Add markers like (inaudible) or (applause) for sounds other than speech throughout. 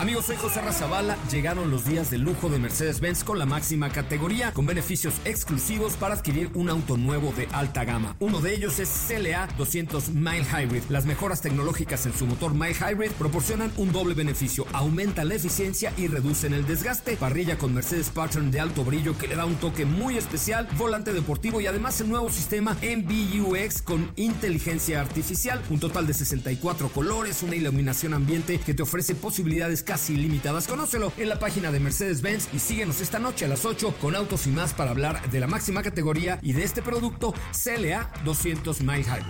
Amigos, soy José Razabala. Llegaron los días de lujo de Mercedes-Benz con la máxima categoría, con beneficios exclusivos para adquirir un auto nuevo de alta gama. Uno de ellos es CLA 200 Mile Hybrid. Las mejoras tecnológicas en su motor Mile Hybrid proporcionan un doble beneficio. Aumentan la eficiencia y reducen el desgaste. Parrilla con Mercedes Pattern de alto brillo que le da un toque muy especial. Volante deportivo y además el nuevo sistema MBUX con inteligencia artificial. Un total de 64 colores, una iluminación ambiente que te ofrece posibilidades casi ilimitadas. Conócelo en la página de Mercedes-Benz y síguenos esta noche a las 8 con autos y más para hablar de la máxima categoría y de este producto CLA 200 Mile Hybrid.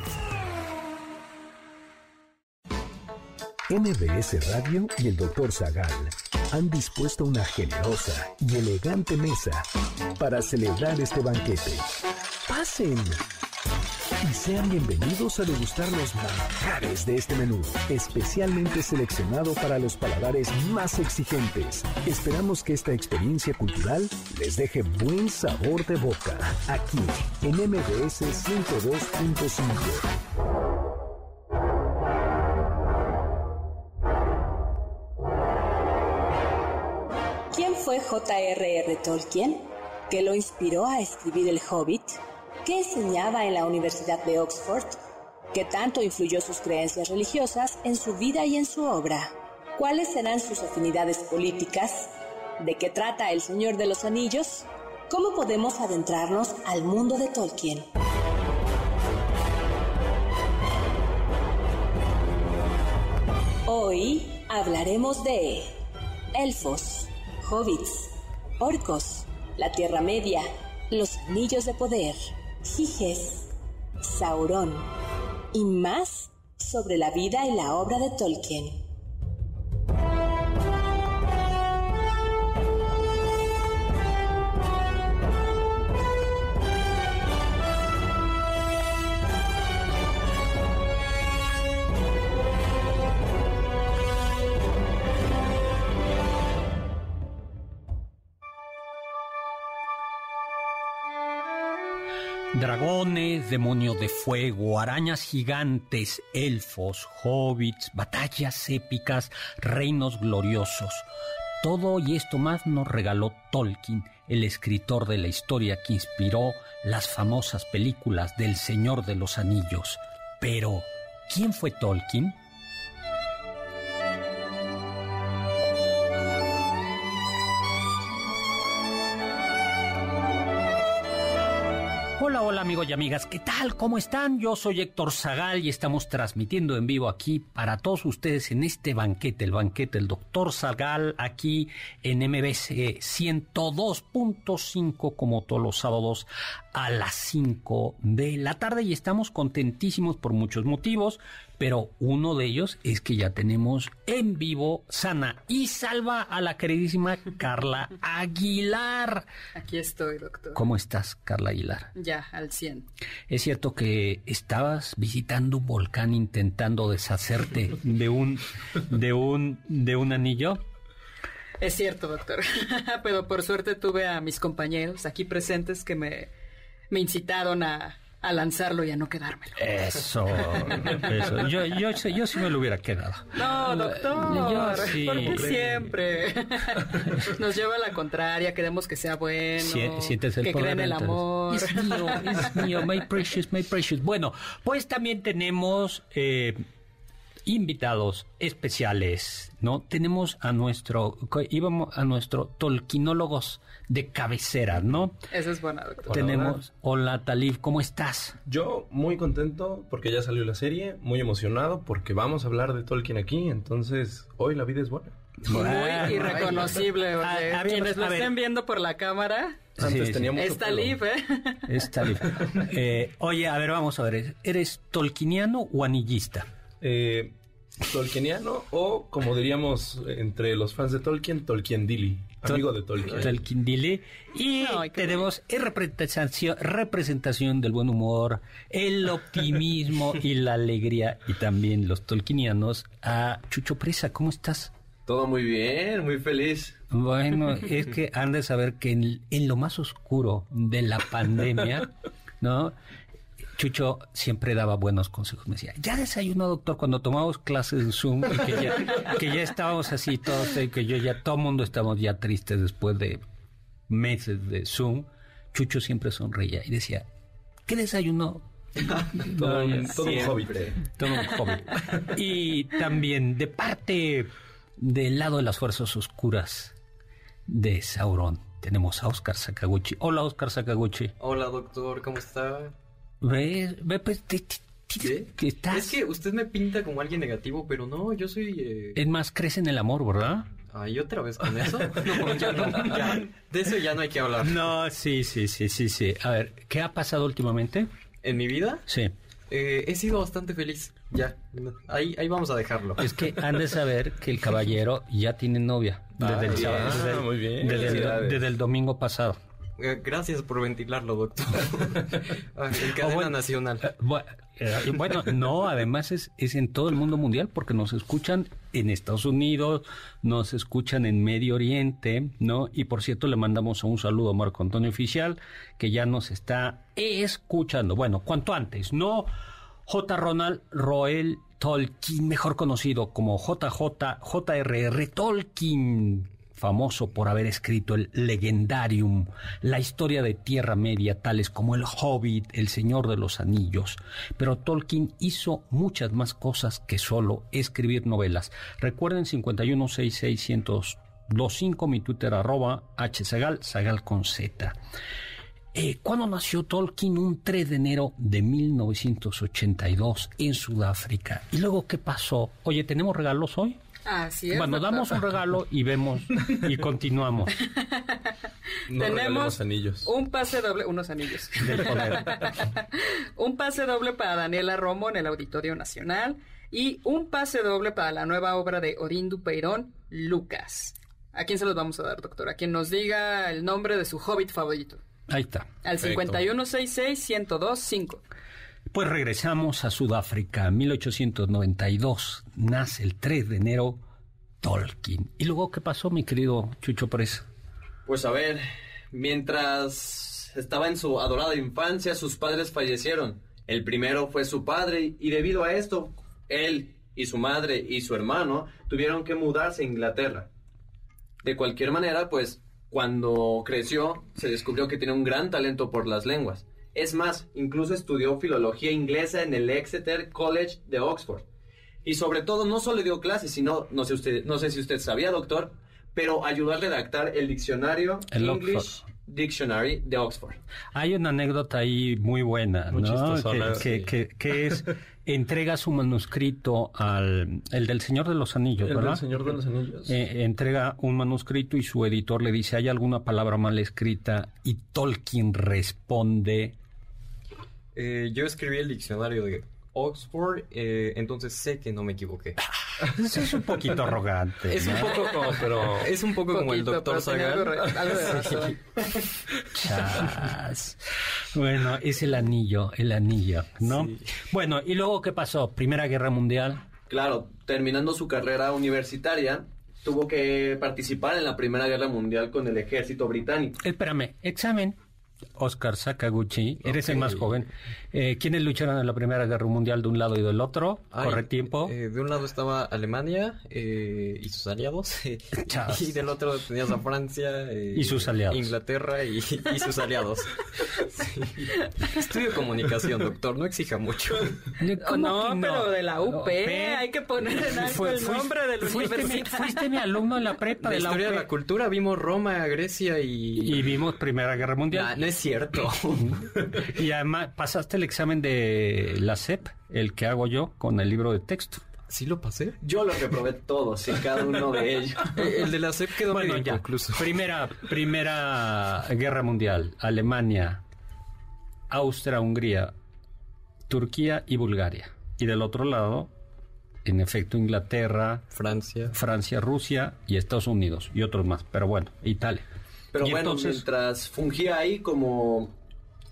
MBS Radio y el Dr. Zagal han dispuesto una generosa y elegante mesa para celebrar este banquete. Pasen y sean bienvenidos a degustar los manjares de este menú, especialmente seleccionado para los paladares más exigentes. Esperamos que esta experiencia cultural les deje buen sabor de boca, aquí en MBS 102.5. ¿Quién fue J.R.R. Tolkien? ¿Qué lo inspiró a escribir El Hobbit? ¿Qué enseñaba en la Universidad de Oxford? ¿Qué tanto influyó sus creencias religiosas en su vida y en su obra? ¿Cuáles serán sus afinidades políticas? ¿De qué trata El Señor de los Anillos? ¿Cómo podemos adentrarnos al mundo de Tolkien? Hoy hablaremos de elfos, hobbits, orcos, la Tierra Media, los Anillos de Poder, Giges, Sauron y más sobre la vida y la obra de Tolkien. Dragones, demonios de fuego, arañas gigantes, elfos, hobbits, batallas épicas, reinos gloriosos. Todo y esto más nos regaló Tolkien, el escritor de la historia que inspiró las famosas películas del Señor de los Anillos. Pero, ¿quién fue Tolkien? Amigos y amigas, ¿qué tal? ¿Cómo están? Yo soy Héctor Zagal y estamos transmitiendo en vivo aquí para todos ustedes en este banquete, el banquete del doctor Zagal, aquí en MBS 102.5 como todos los sábados a las 5 de la tarde y estamos contentísimos por muchos motivos, pero uno de ellos es que ya tenemos en vivo sana y salva a la queridísima Carla Aguilar. Aquí estoy, doctor. ¿Cómo estás, Carla Aguilar? Ya, al 100. Es cierto que estabas visitando un volcán intentando deshacerte de un de un de un anillo. Es cierto, doctor. (laughs) Pero por suerte tuve a mis compañeros aquí presentes que me, me incitaron a, a lanzarlo y a no quedármelo. Eso, eso. Yo, yo, yo sí me lo hubiera quedado. No, doctor. Yo sí. ¿Por qué siempre? (laughs) Nos lleva a la contraria, queremos que sea bueno, Sie- sientes el que poder, creen el entonces. amor. Es mío, es mío, my precious, my precious. Bueno, pues también tenemos eh, invitados especiales, ¿no? Tenemos a nuestro, íbamos a nuestro tolquinólogos de cabecera, ¿no? Eso es bueno, doctor. tenemos, hola Talib, ¿cómo estás? Yo muy contento porque ya salió la serie, muy emocionado porque vamos a hablar de Tolkien aquí, entonces hoy la vida es buena. Muy Bueno, irreconocible. A- oye. a ver, Quienes lo a estén viendo por la cámara, Antes Sí, tenía mucho está pelo. Liv, ¿eh? Es Talib. (laughs) Eh, oye, a ver, vamos a ver, ¿eres tolkiniano o anillista? Eh, Tolkieniano o como diríamos entre los fans de Tolkien, Tolkien Dilly, amigo de Tolkien. Tolkien Y Ay, qué tenemos en representación, representación del buen humor, el (laughs) optimismo y la alegría y también los tolkinianos a Chucho Presa. ¿Cómo estás? Todo muy bien, muy feliz. Bueno, (laughs) es que han de saber que en, en lo más oscuro de la pandemia, ¿no? Chucho siempre daba buenos consejos. Me decía, ya desayunó, doctor, cuando tomamos clases de Zoom y que ya, que ya estábamos así todos, y que yo ya, todo el mundo estamos ya tristes después de meses de Zoom. Chucho siempre sonreía y decía, ¿qué desayunó? (laughs) todo, un, todo un hobbit. Todo un hobbit. Y también de parte del lado de las fuerzas oscuras de Sauron tenemos a Oscar Sakaguchi. Hola, Oscar Sakaguchi. Hola, doctor, ¿cómo está? Ve, ve, pues, te, te- ¿Qué? que estás... Es que usted me pinta como alguien negativo, pero no, yo soy... eh, Es más, crees en el amor, ¿verdad? Ay, ¿otra vez con eso? (laughs) No, ya no, ya. De eso ya no hay que hablar. No, sí, sí, sí, sí, sí. A ver, ¿qué ha pasado últimamente? En mi vida Sí. eh, he sido bastante feliz. Ya, ahí, ahí vamos a dejarlo. Es que han de saber que el caballero ya tiene novia. Desde, el, Ah, sábado- desde el- muy bien. desde el- Felicidades. desde el domingo pasado. Eh, Gracias por ventilarlo, doctor. Ay, (laughs) en cadena Oh, bueno. nacional. Eh, eh, Bueno, no, además es, es en todo el mundo mundial porque nos escuchan en Estados Unidos, nos escuchan en Medio Oriente, ¿no? Y por cierto, le mandamos un saludo a Marco Antonio Oficial, que ya nos está escuchando. Bueno, cuanto antes, ¿no? J. Ronald Roel Tolkien, mejor conocido como JJ, JRR Tolkien, famoso por haber escrito el Legendarium, la historia de Tierra Media, tales como El Hobbit, El Señor de los Anillos. Pero Tolkien hizo muchas más cosas que solo escribir novelas. Recuerden 5166125, mi Twitter arroba hsagal, sagal con z. Eh, ¿Cuándo nació Tolkien? Un 3 de enero de 1982 en Sudáfrica. ¿Y luego qué pasó? Oye, ¿tenemos regalos hoy? Así es. Bueno, doctor. damos un regalo y vemos y continuamos. No (laughs) Tenemos anillos. un pase doble, unos anillos. (laughs) Un pase doble para Daniela Romo en el Auditorio Nacional y un pase doble para la nueva obra de Odín Dupeirón, Lucas. ¿A quién se los vamos a dar, doctor? A quien nos diga el nombre de su hobbit favorito. Ahí está. Al Perfecto. 5166-1025. Pues regresamos a Sudáfrica, 1892. Nace el 3 de enero Tolkien. ¿Y luego qué pasó, mi querido Chucho Presa? Pues a ver, mientras estaba en su adorada infancia, sus padres fallecieron. El primero fue su padre y debido a esto, él y su madre y su hermano tuvieron que mudarse a Inglaterra. De cualquier manera, pues cuando creció se descubrió que tenía un gran talento por las lenguas. Es más, incluso estudió filología inglesa en el Exeter College de Oxford. Y sobre todo, no solo dio clases, sino, no sé, usted, no sé si usted sabía, doctor, pero ayudó a redactar el diccionario El English Oxford. Dictionary de Oxford. Hay una anécdota ahí muy buena, Muy ¿no? que, sí. que- que es (laughs) entrega su manuscrito al el del Señor de los Anillos, El ¿verdad? del Señor de los Anillos. Eh, entrega un manuscrito y su editor le dice, ¿hay alguna palabra mal escrita? Y Tolkien responde, Eh, yo escribí el diccionario de Oxford, eh, entonces sé que no me equivoqué. eso es un poquito arrogante. Es un poco como, pero es un poco como el doctor Sagan. algo re- algo de (laughs) razón. Chas. Bueno, es el anillo, el anillo, ¿no? Sí. Bueno, ¿y luego qué pasó? Primera Guerra Mundial. Claro, terminando su carrera universitaria, tuvo que participar en la Primera Guerra Mundial con el ejército británico. Espérame, examen. Oscar Sakaguchi, eres el más joven. Eh, ¿Quiénes lucharon en la Primera Guerra Mundial de un lado y del otro? Ay, ¿Corre tiempo? eh, de un lado estaba Alemania eh, y sus aliados. (laughs) Y del otro tenías a Francia. eh, Y sus aliados. Inglaterra y, y sus aliados. (laughs) Sí. (laughs) Estudio comunicación, doctor, no exija mucho. No, pero de la UP, UP. hay que poner en alto Fue- el fuiste- nombre del fuiste mi, universidad. fuiste mi alumno en la prepa de la historia de la cultura vimos Roma, Grecia y... Y vimos Primera Guerra Mundial. Nah, no es cierto. (laughs) Y además pasaste el examen de la SEP, el que hago yo con el libro de texto. ¿Sí lo pasé? Yo lo reprobé todos y cada uno de ellos. (laughs) El de la CEP quedó Bueno, medio ya. inconcluso. Primera, primera Guerra Mundial. Alemania, Austria-Hungría, Turquía y Bulgaria. Y del otro lado, en efecto, Inglaterra, Francia. Francia, Rusia y Estados Unidos. Y otros más. Pero bueno, Italia. Pero bueno, entonces- mientras fungía ahí como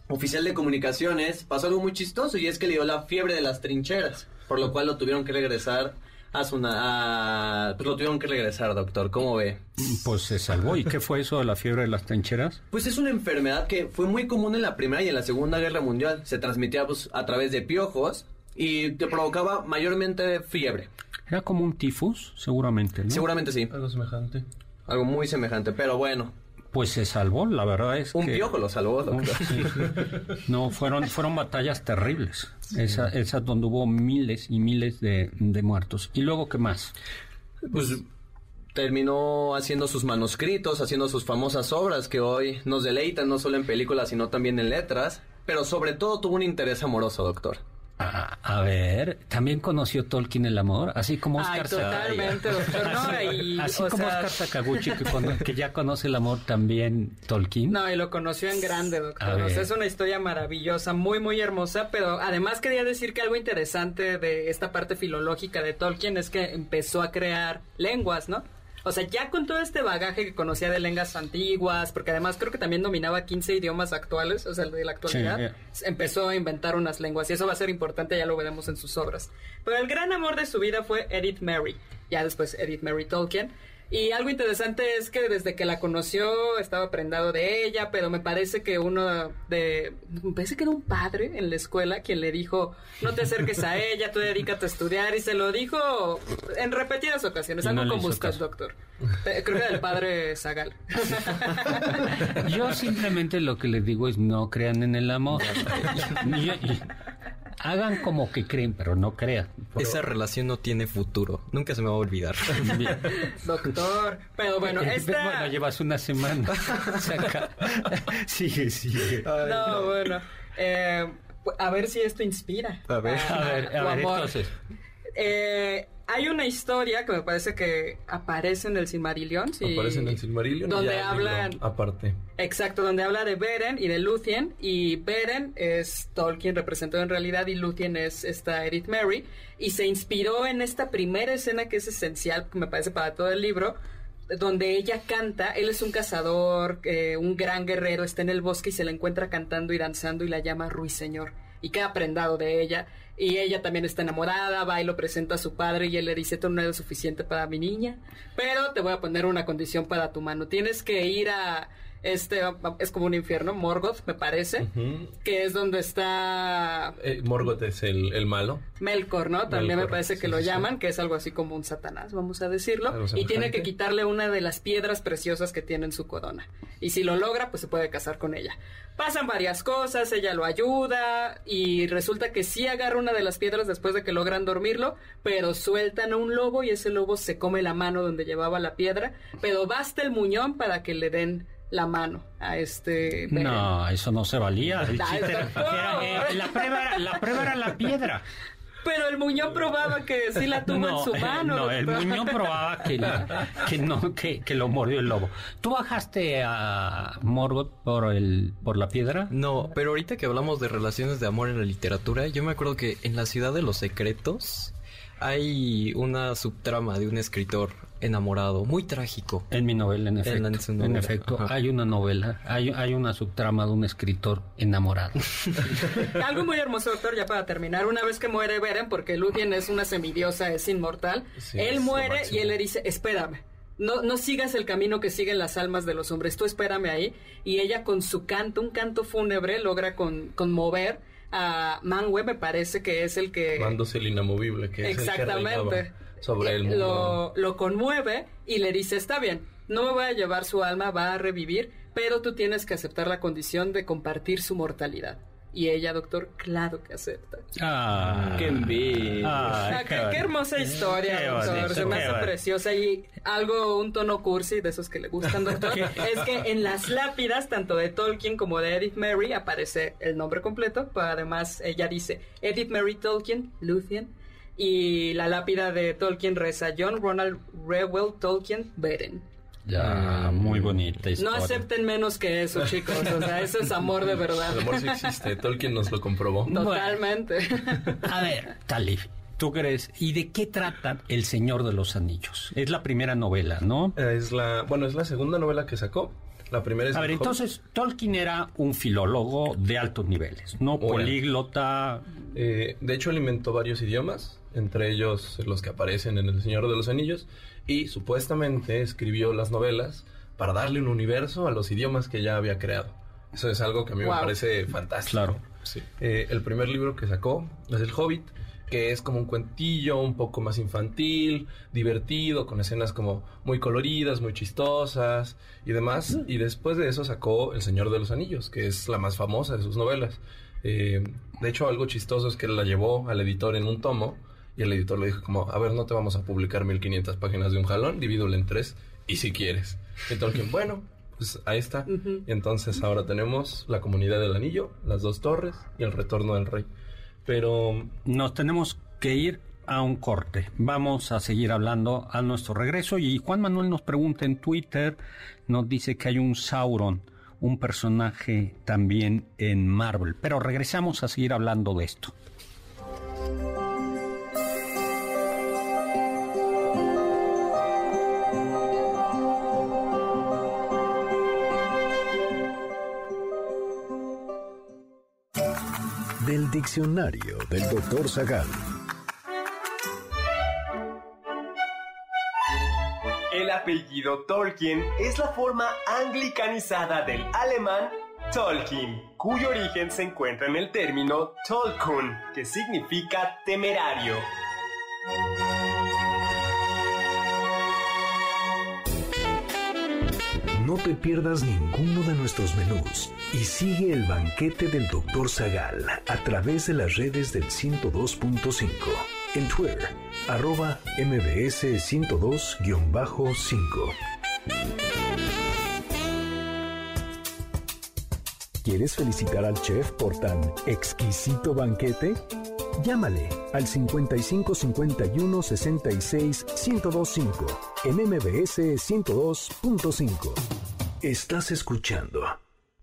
oficial de comunicaciones, pasó algo muy chistoso y es que le dio la fiebre de las trincheras, por lo cual lo tuvieron que regresar a su na- a- pues lo tuvieron que regresar, doctor. ¿Cómo ve? Pues se salvó. ¿Y qué fue eso de la fiebre de las trincheras? Pues es una enfermedad que fue muy común en la Primera y en la Segunda Guerra Mundial. Se transmitía pues, a través de piojos y te provocaba mayormente fiebre. Era como un tifus, seguramente, ¿no? Seguramente sí. Algo semejante. Algo muy semejante, pero bueno. Pues se salvó, la verdad es Un que... piojo lo salvó, doctor. Sí. No, fueron, fueron batallas terribles. Esa, esas donde hubo miles y miles de, de muertos. ¿Y luego qué más? Pues terminó haciendo sus manuscritos, haciendo sus famosas obras que hoy nos deleitan no solo en películas, sino también en letras. Pero sobre todo tuvo un interés amoroso, doctor. A, a ver, también conoció Tolkien el amor, así como Ay, Oscar Sa- totalmente, doctor. No, Así, y, así o como sea, Oscar Sakaguchi, que, (laughs) que ya conoce el amor, también Tolkien. No, y lo conoció en grande, doctor. O sea, es una historia maravillosa, muy, muy hermosa, pero además quería decir que algo interesante de esta parte filológica de Tolkien es que empezó a crear lenguas, ¿no? O sea, ya con todo este bagaje que conocía de lenguas antiguas, porque además creo que también dominaba 15 idiomas actuales, o sea, de la actualidad, empezó a inventar unas lenguas y eso va a ser importante, ya lo veremos en sus obras. Pero el gran amor de su vida fue Edith Mary, ya después Edith Mary Tolkien. Y algo interesante es que desde que la conoció estaba prendado de ella, pero me parece que uno de... Me parece que era un padre en la escuela quien le dijo, no te acerques a ella, tú dedícate a estudiar, y se lo dijo en repetidas ocasiones, no algo le como caso. doctor. Eh, Creo que era el padre Zagal. Yo simplemente lo que les digo es no crean en el amor. (laughs) hagan como que creen, pero no crean. Esa relación no tiene futuro. Nunca se me va a olvidar. (laughs) Doctor, pero bueno, esta... bueno, llevas una semana. (laughs) Saca- (laughs) Sigue, sigue. No, bueno. eh, a ver si esto inspira. A ver. A ver, a ver, entonces. Eh, hay una historia que me parece que aparece en el Silmarillion. sí. Aparece en el Silmarillion. y Donde ya hablan. Aparte. Exacto, donde habla de Beren y de Luthien. Y Beren es Tolkien representado en realidad y Luthien es esta Edith Mary. Y se inspiró en esta primera escena que es esencial, que me parece para todo el libro, donde ella canta. Él es un cazador, eh, un gran guerrero, está en el bosque y se la encuentra cantando y danzando y la llama Ruiseñor. Y queda prendado de ella. Y ella también está enamorada, va y lo presenta a su padre y él le dice, tú no eres suficiente para mi niña, pero te voy a poner una condición para tu mano. Tienes que ir a este, es como un infierno, Morgoth, me parece, que es donde está Eh, Morgoth es el, el malo. Melkor, ¿no? También me parece que sí, lo sí, llaman, que es algo así como un Satanás, vamos a decirlo. Y tiene que quitarle una de las piedras preciosas que tiene en su corona. Y si lo logra, pues se puede casar con ella. Pasan varias cosas, ella lo ayuda y resulta que sí agarra una de las piedras después de que logran dormirlo, pero sueltan a un lobo y ese lobo se come la mano donde llevaba la piedra, pero basta el muñón para que le den la mano a este... Beren. No, eso no se valía. (laughs) El Ay, chiste era- eh, la, prueba era, la prueba era la piedra. Pero el muñón probaba que sí la tuvo en su eh, mano. no, el muñón probaba que, la- que no, que, que lo mordió el lobo. ¿Tú bajaste a Morgoth por el, por la piedra? No, pero ahorita que hablamos de relaciones de amor en la literatura, yo me acuerdo que en la ciudad de los secretos hay una subtrama de un escritor enamorado, muy trágico. En mi novela, en efecto. en su En novela, efecto, ajá. hay una novela, hay, hay una subtrama de un escritor enamorado. (laughs) Algo muy hermoso, doctor, ya para terminar. Una vez que muere Beren, porque Lúthien es una semidiosa, es inmortal, Sí, él es muere y él le dice, espérame. No, no sigas el camino que siguen las almas de los hombres, tú espérame ahí. Y ella con su canto, un canto fúnebre, logra con, conmover a Manwë, me parece que es el que... Mándose el inamovible, que es el que Exactamente. Sobre el mundo. Lo, lo conmueve y le dice, está bien, no me voy a llevar su alma, va a revivir, pero tú tienes que aceptar la condición de compartir su mortalidad. Y ella, doctor, claro que acepta. Ah, ¡Qué envidia! Ah, qué, qué hermosa historia, Qué doctor. bonito, Se me qué hace preciosa y algo, un tono cursi de esos que le gustan, doctor. (laughs) es que en las lápidas, tanto de Tolkien como de Edith Mary, aparece el nombre completo, pero además ella dice Edith Mary Tolkien, Luthien, y la lápida de Tolkien reza John Ronald Reuel Tolkien, Beren. Ya, muy bonita No historia. acepten menos que eso, chicos. O sea, eso es amor de verdad. El amor sí existe, Tolkien nos lo comprobó. Totalmente. A ver, Talib, ¿tú crees? ¿Y de qué trata El Señor de los Anillos? Es la primera novela, ¿no? Es la, bueno, es la segunda novela que sacó. La primera es A ver, entonces, Tolkien era un filólogo de altos niveles, ¿no? Políglota. Eh, de hecho, él inventó varios idiomas. entre ellos los que aparecen en El Señor de los Anillos, y supuestamente escribió las novelas para darle un universo a los idiomas que ya había creado. Eso es algo que a mí me parece fantástico. Claro. Eh, el primer libro que sacó es El Hobbit, que es como un cuentillo un poco más infantil, divertido, con escenas como muy coloridas, muy chistosas y demás. Y después de eso sacó El Señor de los Anillos, que es la más famosa de sus novelas. Eh, de hecho, algo chistoso es que él la llevó al editor en un tomo y el editor le dijo como, a ver, no te vamos a publicar 1500 páginas de un jalón, divídelo en tres y si quieres. Y Tolkien, bueno, pues ahí está. Entonces ahora tenemos la comunidad del anillo, las dos torres y el retorno del rey. Pero Nos tenemos que ir a un corte. Vamos a seguir hablando a nuestro regreso y Juan Manuel nos pregunta en Twitter, nos dice que hay un Sauron, un personaje también en Marvel. Pero regresamos a seguir hablando de esto. Del diccionario del doctor Zagal. El apellido Tolkien es la forma anglicanizada del alemán Tolkien, cuyo origen se encuentra en el término Tolkun, que significa temerario. No te pierdas ninguno de nuestros menús y sigue el banquete del Dr. Zagal a través de las redes del 102.5. En Twitter, arroba mbs 102-5. ¿Quieres felicitar al chef por tan exquisito banquete? Llámale al 55 51 66 1025 en MBS 102.5. Estás escuchando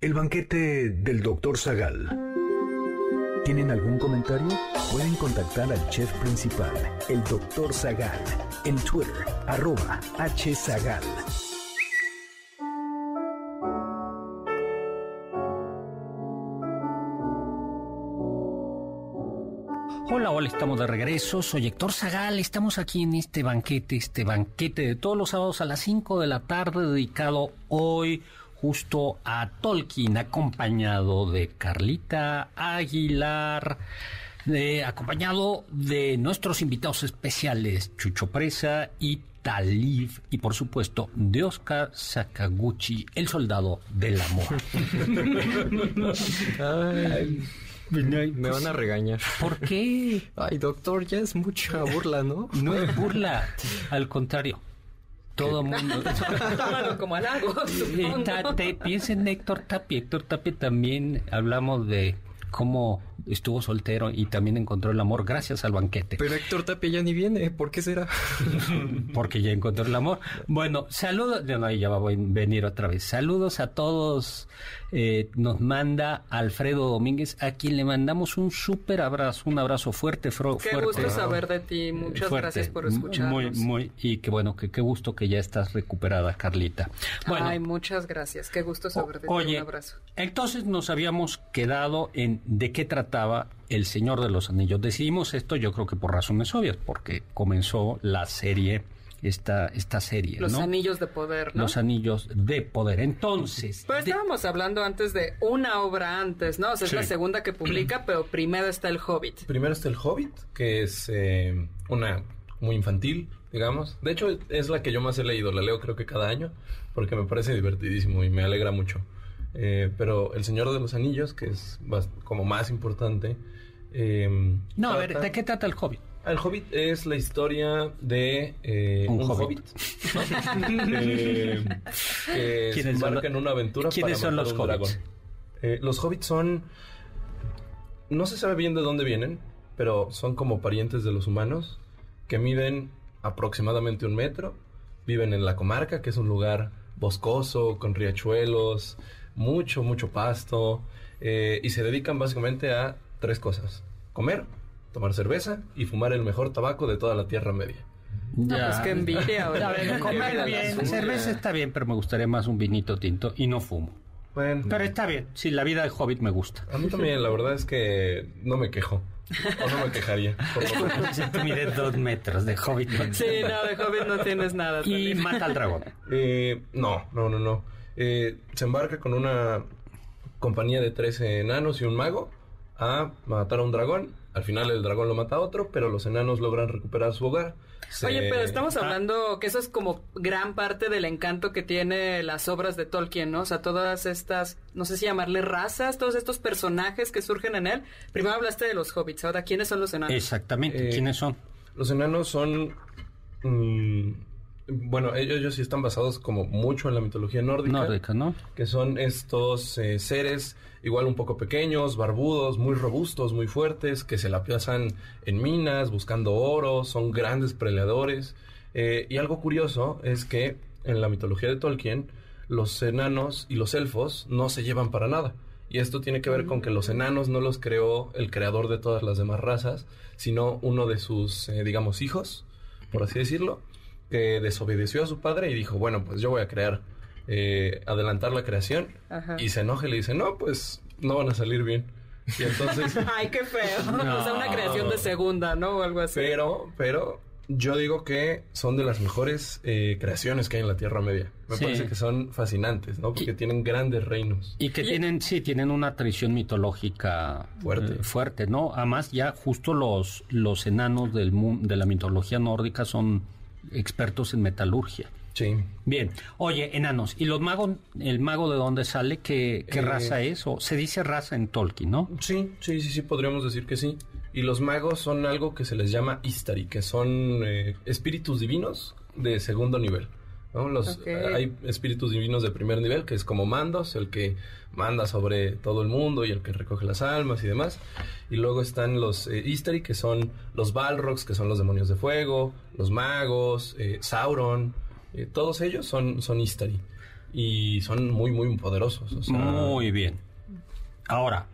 el banquete del Dr. Zagal. ¿Tienen algún comentario? Pueden contactar al chef principal, el Dr. Zagal, en Twitter, arroba hzagal. Hola, hola, estamos de regreso. Soy Héctor Zagal. Estamos aquí en este banquete, este banquete de todos los sábados a las 5 de la tarde, dedicado hoy justo a Tolkien, acompañado de Carlita Aguilar, acompañado de nuestros invitados especiales, Chucho Presa y Talib, y por supuesto de Oscar Sakaguchi, el soldado del amor. (laughs) Ay, me van a regañar. ¿Por qué? Ay, doctor, ya es mucha burla, ¿no? (laughs) No es burla, al contrario. Todo mundo. (laughs) Tómalo como halago, piensa en Héctor Tapia. Héctor Tapia también hablamos de cómo estuvo soltero y también encontró el amor gracias al banquete. Pero Héctor Tapia ya ni viene, ¿por qué será? (laughs) Porque ya encontró el amor. Bueno, saludos. No, no, ya va a venir otra vez. Saludos a todos. Eh, nos manda Alfredo Domínguez, a quien le mandamos un súper abrazo, un abrazo fuerte, fro- Qué fuerte. gusto saber de ti. Muchas Fuerte. gracias por Muy, escucharnos. muy, y qué bueno, que qué gusto que ya estás recuperada, Carlita. Bueno, Ay, muchas gracias. Qué gusto saber de ti. oye, Un abrazo. entonces nos habíamos quedado en de qué trataba El Señor de los Anillos. Decidimos esto, yo creo que por razones obvias, porque comenzó la serie, esta, esta serie, Los ¿no? anillos de poder, ¿no? Los anillos de poder. Entonces, Pero de- estábamos hablando antes de una obra antes, ¿no? O sea, Sí. es la segunda que publica, pero primero está El Hobbit. primero está El Hobbit, que es eh, una muy infantil, digamos. De hecho, es la que yo más he leído. La leo creo que cada año, porque me parece divertidísimo y me alegra mucho. Eh, pero El Señor de los Anillos, que es como más importante. eh, no, a ver, ¿de qué trata el Hobbit? El Hobbit es la historia de eh, Un un, hobbit. hobbit, ¿no? (laughs) que, que se ¿Quiénes son embarca en una aventura quiénes para son matar los un hobbits? dragón. Eh, los hobbits son... No se sabe bien de dónde vienen, pero son como parientes de los humanos que miden aproximadamente un metro, viven en la comarca, que es un lugar boscoso, con riachuelos, mucho, mucho pasto, eh, y se dedican básicamente a tres cosas. Comer, tomar cerveza y fumar el mejor tabaco de toda la Tierra Media. No, pues qué envidia, ver, comer bien, cerveza está bien, pero me gustaría más un vinito tinto y no fumo. Bueno, Pero está bien. Sí, la vida de Hobbit me gusta. a mí también, la verdad es que no me quejo. O no me quejaría. por (laughs) mides dos metros de Hobbit. ¿no? Sí, no, de Hobbit no tienes nada. Y mata al dragón. Eh, no, no, no, no. Eh, se embarca con una compañía de 13 enanos y un mago a matar a un dragón. Al final el dragón lo mata a otro, pero los enanos logran recuperar su hogar. Se- Oye, pero estamos Ah. hablando que eso es como gran parte del encanto que tiene las obras de Tolkien, ¿no? O sea, todas estas, no sé si llamarle razas, todos estos personajes que surgen en él. Primero hablaste de los hobbits, ahora, ¿quiénes son los enanos? Exactamente. Eh, ¿Quiénes son? Los enanos son... mm, bueno, ellos, ellos sí están basados como mucho en la mitología nórdica. Nórdica, ¿no? que son estos eh, seres igual un poco pequeños, barbudos, muy robustos, muy fuertes, que se la pasan en minas buscando oro, son grandes peleadores. Eh, y algo curioso es que en la mitología de Tolkien, los enanos y los elfos no se llevan para nada. Y esto tiene que ver con que los enanos no los creó el creador de todas las demás razas, sino uno de sus, eh, digamos, hijos, por así decirlo, que desobedeció a su padre y dijo, bueno, pues yo voy a crear, eh, adelantar la creación. Ajá. Y se enoja y le dice, no, pues no van a salir bien. Y entonces, (laughs) Ay, qué feo. (laughs) O sea, una creación de segunda, ¿no? O algo así. pero, pero yo digo que son de las mejores eh, creaciones que hay en la Tierra Media. Me Sí. parece que son fascinantes, ¿no? Porque tienen grandes reinos. Y que tienen, sí, tienen una tradición mitológica Fuerte. eh, fuerte, ¿no? Además, ya justo los, los enanos del de la mitología nórdica son expertos en metalurgia. Sí. Bien. Oye, enanos, ¿y los magos, el mago de dónde sale? ¿Qué, qué Eh, raza es? O se dice raza en Tolkien, ¿no? Sí, sí, sí, sí, podríamos decir que sí. Y los magos son algo que se les llama Istari, que son eh, espíritus divinos de segundo nivel. ¿No? Los, Ok. Hay espíritus divinos de primer nivel, que es como mandos, el que manda sobre todo el mundo y el que recoge las almas y demás. Y luego están los eh, Istari, que son los Balrogs, que son los demonios de fuego, los magos, eh, Sauron, eh, todos ellos son, son Istari. Y son muy, muy poderosos. o sea, Muy bien. Ahora,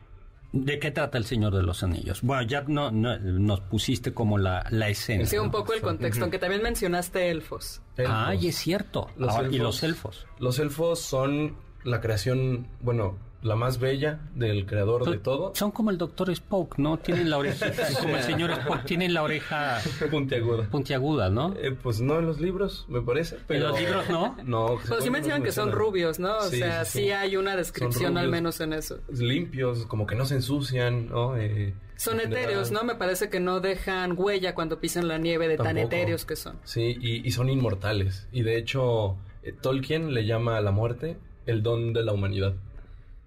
¿de qué trata el Señor de los Anillos? Bueno, ya no, no- nos pusiste como la, la escena. Sí, un ¿no? poco el contexto, aunque también mencionaste elfos. elfos. Ay, es cierto. Los y los elfos. Los elfos son la creación, bueno, la más bella del creador de todo. Son como el Doctor Spock, ¿no? Tienen la oreja, (laughs) como el señor Spock, tienen la oreja Puntiaguda. puntiaguda, ¿no? Eh, pues no en los libros, me parece. Pero... los libros no? No. Pero sí mencionan que son rubios, ¿no? O Sí, sea, sí, sí, sí. hay una descripción al menos en eso. Limpios, como que no se ensucian, ¿no? Eh, Son en etéreos, ¿no? Me parece que no dejan huella cuando pisan la nieve de tan etéreos que son. Sí, y, y son inmortales. Y de hecho, eh, Tolkien le llama a la muerte el don de la humanidad.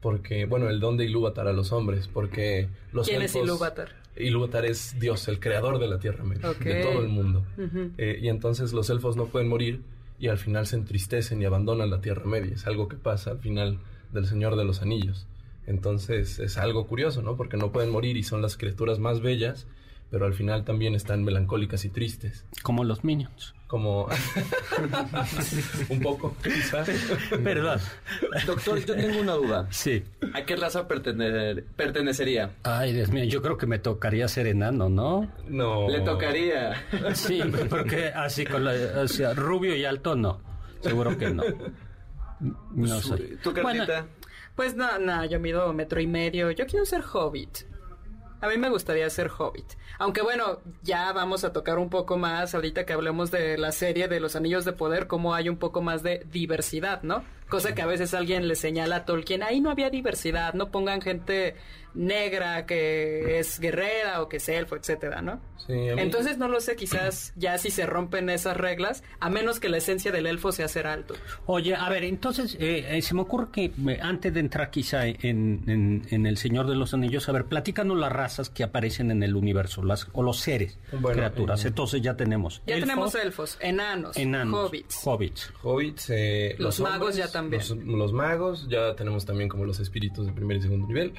Porque, bueno, el don de Ilúvatar a los hombres. Porque los ¿Quién es elfos- Ilúvatar? Ilúvatar es Dios, el creador de la Tierra Media, de todo el mundo. Eh, y entonces los elfos no pueden morir y al final se entristecen y abandonan la Tierra Media. Es algo que pasa al final del Señor de los Anillos. Entonces es algo curioso, ¿no? Porque no pueden morir y son las criaturas más bellas, pero al final también están melancólicas y tristes. Como los Minions. Como (laughs) un poco, quizás. ¿Verdad? Doctor, yo tengo una duda. Sí. ¿A qué raza pertene- pertenecería? Ay, Dios mío, yo creo que me tocaría ser enano, ¿no? No. Le tocaría. Sí, porque así con la, o sea, rubio y alto no. Seguro que no. No soy. ¿Tu Bueno, cartita? Pues no, no, yo mido metro y medio. Yo quiero ser hobbit. A mí me gustaría ser hobbit. Aunque bueno, ya vamos a tocar un poco más ahorita que hablemos de la serie de los Anillos de Poder, cómo hay un poco más de diversidad, ¿no? Cosa que a veces alguien le señala a Tolkien, ahí no había diversidad, no pongan gente negra que es guerrera o que es elfo, etcétera, ¿no? Sí, a mí- Entonces no lo sé, quizás ya si se rompen esas reglas, a menos que la esencia del elfo sea ser alto. Oye, a ver, entonces eh, eh, se me ocurre que eh, antes de entrar quizá en, en- en El Señor de los Anillos, a ver, platícanos las razas que aparecen en el universo, las, o los seres, Bueno, criaturas. eh, entonces ya tenemos. Ya elfos, tenemos elfos, enanos, enanos, hobbits. hobbits. Hobbits, eh, Los magos ya también. Los, los magos, ya tenemos también como los espíritus de primer y segundo nivel.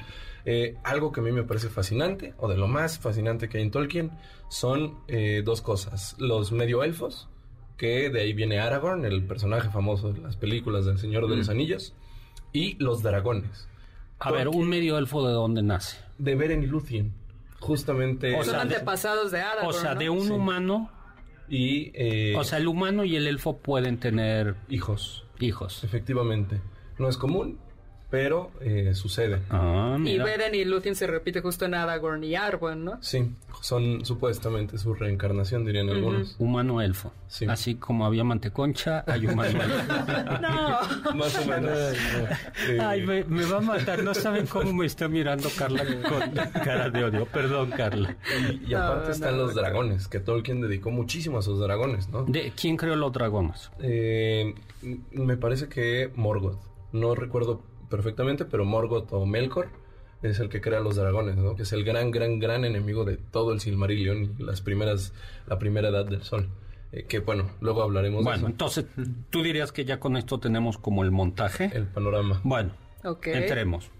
Eh, algo que a mí me parece fascinante, o de lo más fascinante que hay en Tolkien, son eh, dos cosas. Los medio elfos, que de ahí viene Aragorn, el personaje famoso de las películas del Señor de los Anillos, y los dragones. A ver, un medio elfo de dónde nace. De Beren y Lúthien, justamente. O Son sea, de- antepasados de Aragorn, O sea, ¿no? de un Sí. humano, y eh, o sea, el humano y el elfo pueden tener hijos. hijos. Efectivamente. No es común, pero eh, sucede. Ah, Y. Beren y Lúthien se repite justo en Aragorn y Arwen, ¿no? Sí, son supuestamente su reencarnación, dirían algunos. Humano elfo. Sí. Así como había manteconcha, hay humano (laughs) elfo. No. Más o menos. Eh, Ay, me, me va a matar. No saben cómo me está mirando Carla con cara de odio. Perdón, Carla. y, y aparte No, están no, los no. dragones, que Tolkien dedicó muchísimo a sus dragones, ¿no? ¿De quién creó los dragones? Eh, me parece que Morgoth. No recuerdo perfectamente, pero Morgoth o Melkor es el que crea los dragones, ¿no? Que es el gran, gran, gran enemigo de todo el Silmarillion y las primeras, la primera edad del Sol. Eh, que bueno, luego hablaremos Bueno, de eso. entonces, ¿tú dirías que ya con esto tenemos como el montaje? El panorama. Bueno, Ok. entremos.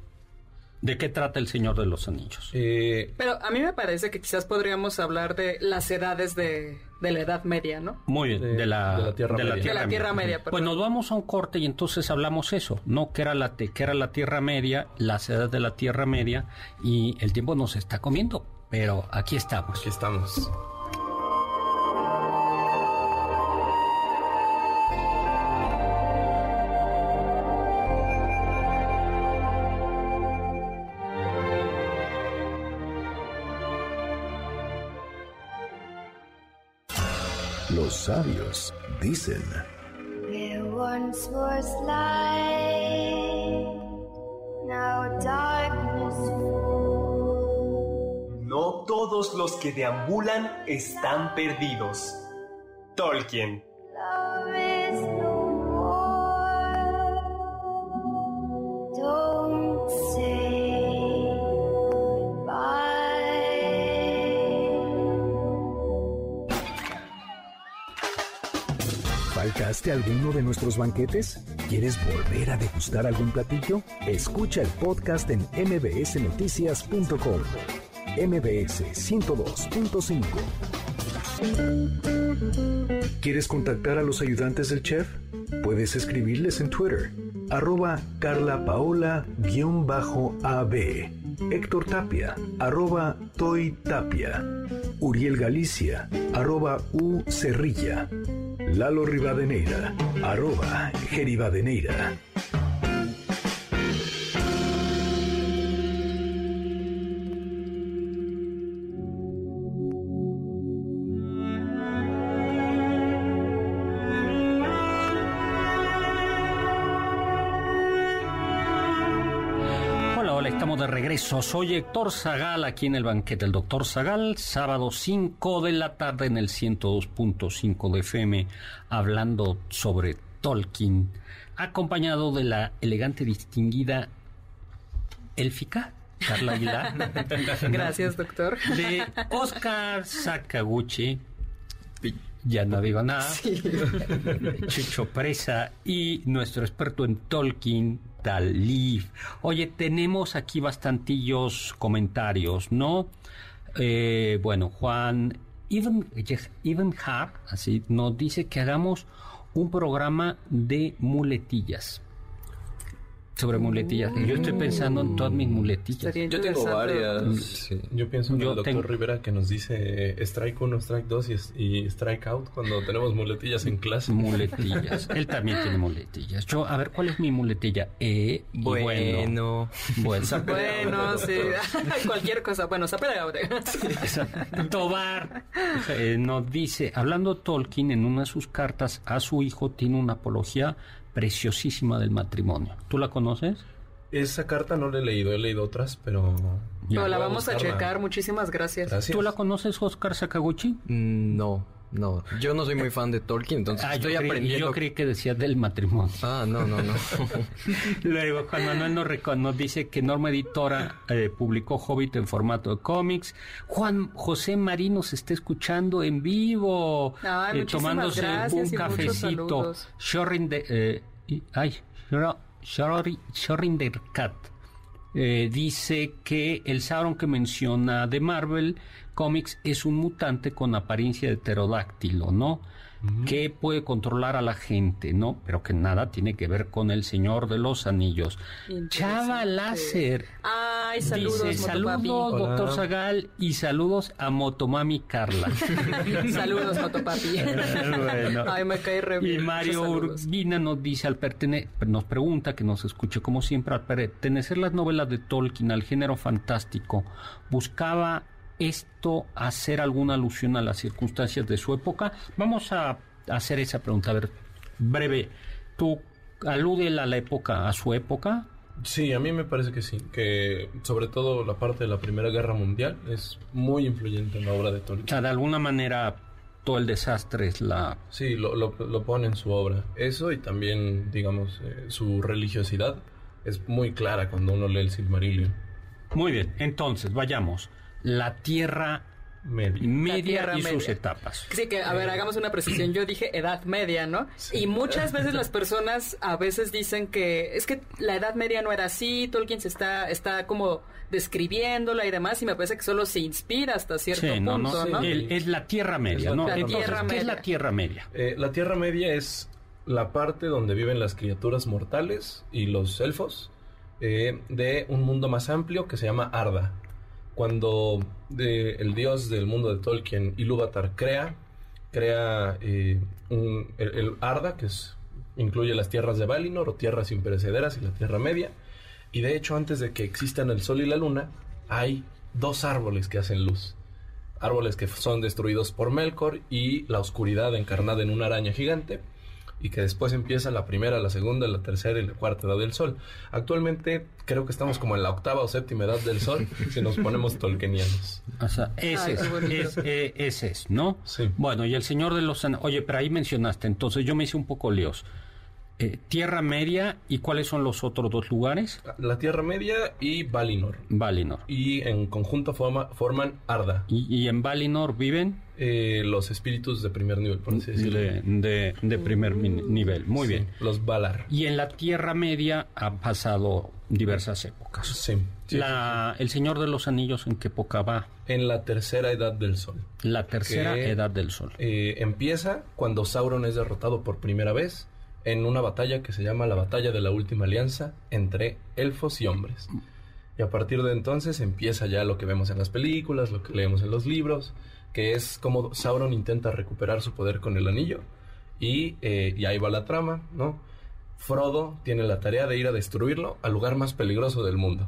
¿De qué trata El Señor de los Anillos? Eh, Pero a mí me parece que quizás podríamos hablar de las edades de, de la Edad Media, ¿no? Muy bien, De- de, la, de la Tierra Media. De la Tierra Media, Pues nos vamos a un corte y entonces hablamos eso, ¿no? Que era la, te- que era la Tierra Media, las edades de la Tierra Media y el tiempo nos está comiendo, pero aquí estamos. aquí estamos. Sabios dicen, There once was light, now darkness falls. No todos los que deambulan están perdidos. Tolkien. ¿Faltaste alguno de nuestros banquetes? ¿Quieres volver a degustar algún platillo? Escucha el podcast en mbsnoticias.com. MBS 102.5 ¿Quieres contactar a los ayudantes del chef? Puedes escribirles en Twitter, arroba carlapaola-ab, Héctor Tapia, arroba Toy Tapia, Uriel Galicia, arroba U Lalo Rivadeneira, arroba Geribadeneira. Soy Héctor Zagal aquí en el banquete del Doctor Zagal, sábado 5 de la tarde en el 102.5 de FM, hablando sobre Tolkien, acompañado de la elegante, distinguida élfica, Carla Aguilar, (laughs) Gracias, doctor. de Oscar Sakaguchi, ya no digo nada, (laughs) Chucho Presa y nuestro experto en Tolkien, Talif. Oye, tenemos aquí bastantillos comentarios, ¿no? Eh, bueno, Juan Even, Evenhard, así, nos dice que hagamos un programa de muletillas. Sobre muletillas. Yo estoy pensando en todas mis muletillas. Yo tengo varias. sí. Yo pienso en Yo el doctor tengo- Rivera que nos dice strike 1, strike 2 y, strike out cuando tenemos muletillas en clase. Muletillas. (laughs) Él también tiene muletillas. Yo, a ver, ¿cuál es mi muletilla? Eh, bueno. Bueno. Bueno. (laughs) Bueno, sí. (laughs) Cualquier cosa. Bueno, sape. Tobar eh, nos dice, hablando Tolkien en una de sus cartas a su hijo, tiene una apología preciosísima del matrimonio. ¿Tú la conoces? Esa carta no la he leído, he leído otras, pero... Pero la a vamos a checar. Muchísimas gracias. Gracias. ¿Tú la conoces, Oscar Sakaguchi? Mm, No, no. Yo no soy muy fan de Tolkien, entonces Ah, yo, estoy creí, aprendiendo. yo creí que decía del matrimonio. Ah, no, no, no. (laughs) Luego Juan Manuel nos, nos dice que Norma Editora eh, publicó Hobbit en formato de cómics. Juan José Marín nos está escuchando en vivo, Ay, eh, tomándose gracias un cafecito. Shorin de, eh, y- ay, Shoro- Shori- Shorinder Cat eh, dice que el Sauron que menciona de Marvel Comics es un mutante con apariencia de pterodáctilo, ¿no? Que puede controlar a la gente, ¿no? Pero que nada tiene que ver con el Señor de los Anillos. Chava Láser. Ay, saludos, Dice, saludos, doctor. Zagal, y saludos a Motomami Carla. (laughs) Saludos, Motopapi. (laughs) Bueno. Ay, me cae re Y bien. Mario Muchos saludos. Urbina nos dice al pertene nos pregunta que nos escuche como siempre al pertenecer las novelas de Tolkien al género fantástico buscaba esto hacer alguna alusión a las circunstancias de su época vamos a hacer esa pregunta a ver breve tú alude a la época a su época Sí, a mí me parece que sí, que sobre todo la parte de la Primera Guerra Mundial es muy influyente en la obra de o Tolkien. sea de alguna manera todo el desastre es la Sí, lo, lo, lo pone en su obra. Eso y también, digamos, eh, su religiosidad es muy clara cuando uno lee el Silmarillion. muy bien entonces vayamos la Tierra Media. Media Tierra y sus etapas Sí, que, a ver, hagamos una precisión. Yo dije edad media, ¿no? Y muchas veces las personas a veces dicen que es que la edad media no era así, Tolkien se está, está como describiéndola y demás, y me parece que solo se inspira hasta cierto Sí, no, punto, no, ¿no? el- es la Tierra Media, la ¿no? Tierra Entonces, Media. ¿qué es la Tierra Media? Eh, la Tierra Media es la parte donde viven las criaturas mortales y los elfos eh, de un mundo más amplio que se llama Arda. Cuando el dios del mundo de Tolkien, Ilúvatar, crea, crea eh, el, Arda, que incluye las tierras de Valinor o tierras imperecederas y la Tierra Media. Y de hecho, antes de que existan el Sol y la Luna, hay dos árboles que hacen luz. Árboles que son destruidos por Melkor y la oscuridad encarnada en una araña gigante. Y que después empieza la primera, la segunda, la tercera y la cuarta edad del Sol. Actualmente creo que estamos como en la octava o séptima edad del Sol (laughs) si nos ponemos tolkienianos. O sea, ese Ay, es, es, eh, ese es, ¿no? Sí. Bueno, y el Señor de los. Oye, pero ahí mencionaste, entonces yo me hice un poco líos. Eh, Tierra Media, ¿y cuáles son los otros dos lugares? La Tierra Media y Valinor. Valinor. Y en conjunto forma- forman Arda. Y, y en Valinor viven eh, los espíritus de primer nivel, por así decirlo. de, de- de primer nivel. Muy Sí, bien. Los Valar. Y en la Tierra Media han pasado diversas épocas. Sí. sí, la, El Señor de los Anillos, ¿en qué época va? En la tercera edad del Sol. La tercera Que- edad del Sol. Eh, empieza cuando Sauron es derrotado por primera vez en una batalla que se llama la Batalla de la Última Alianza entre elfos y hombres. Y a partir de entonces empieza ya lo que vemos en las películas, lo que leemos en los libros, que es como Sauron intenta recuperar su poder con el anillo. Y, eh, y ahí va la trama, ¿no? Frodo tiene la tarea de ir a destruirlo al lugar más peligroso del mundo.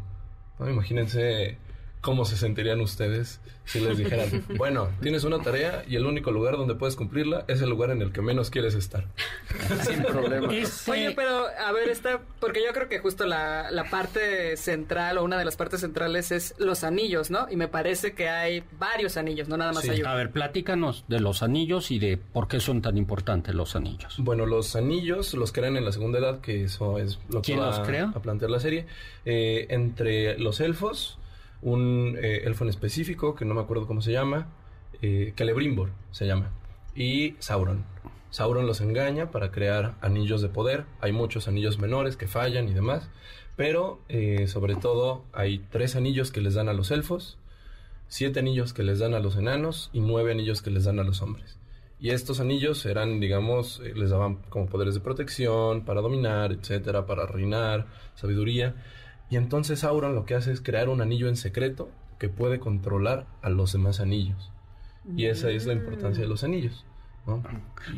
Imagínense cómo se sentirían ustedes si les dijeran, (laughs) bueno, tienes una tarea y el único lugar donde puedes cumplirla es el lugar en el que menos quieres estar. (laughs) Sin problema. Oye, pero a ver, está, porque yo creo que justo la, la parte central o una de las partes centrales es los anillos, ¿no? Y me parece que hay varios anillos, no nada más Sí. hay uno. A ver, platícanos de los anillos y de por qué son tan importantes los anillos. Bueno, los anillos los crean en la segunda edad, que eso es lo que ¿Quién va los crea? a plantear la serie. Eh, entre los elfos, un eh, elfo en específico, que no me acuerdo cómo se llama, eh, Celebrimbor se llama, y Sauron. Sauron los engaña para crear anillos de poder. Hay muchos anillos menores que fallan y demás, pero eh, sobre todo hay tres anillos que les dan a los elfos, siete anillos que les dan a los enanos y nueve anillos que les dan a los hombres. Y estos anillos eran, digamos, eh, les daban como poderes de protección, para dominar, etcétera, para reinar, sabiduría. Y entonces Sauron lo que hace es crear un anillo en secreto que puede controlar a los demás anillos. Y esa es la importancia de los anillos. ¿no?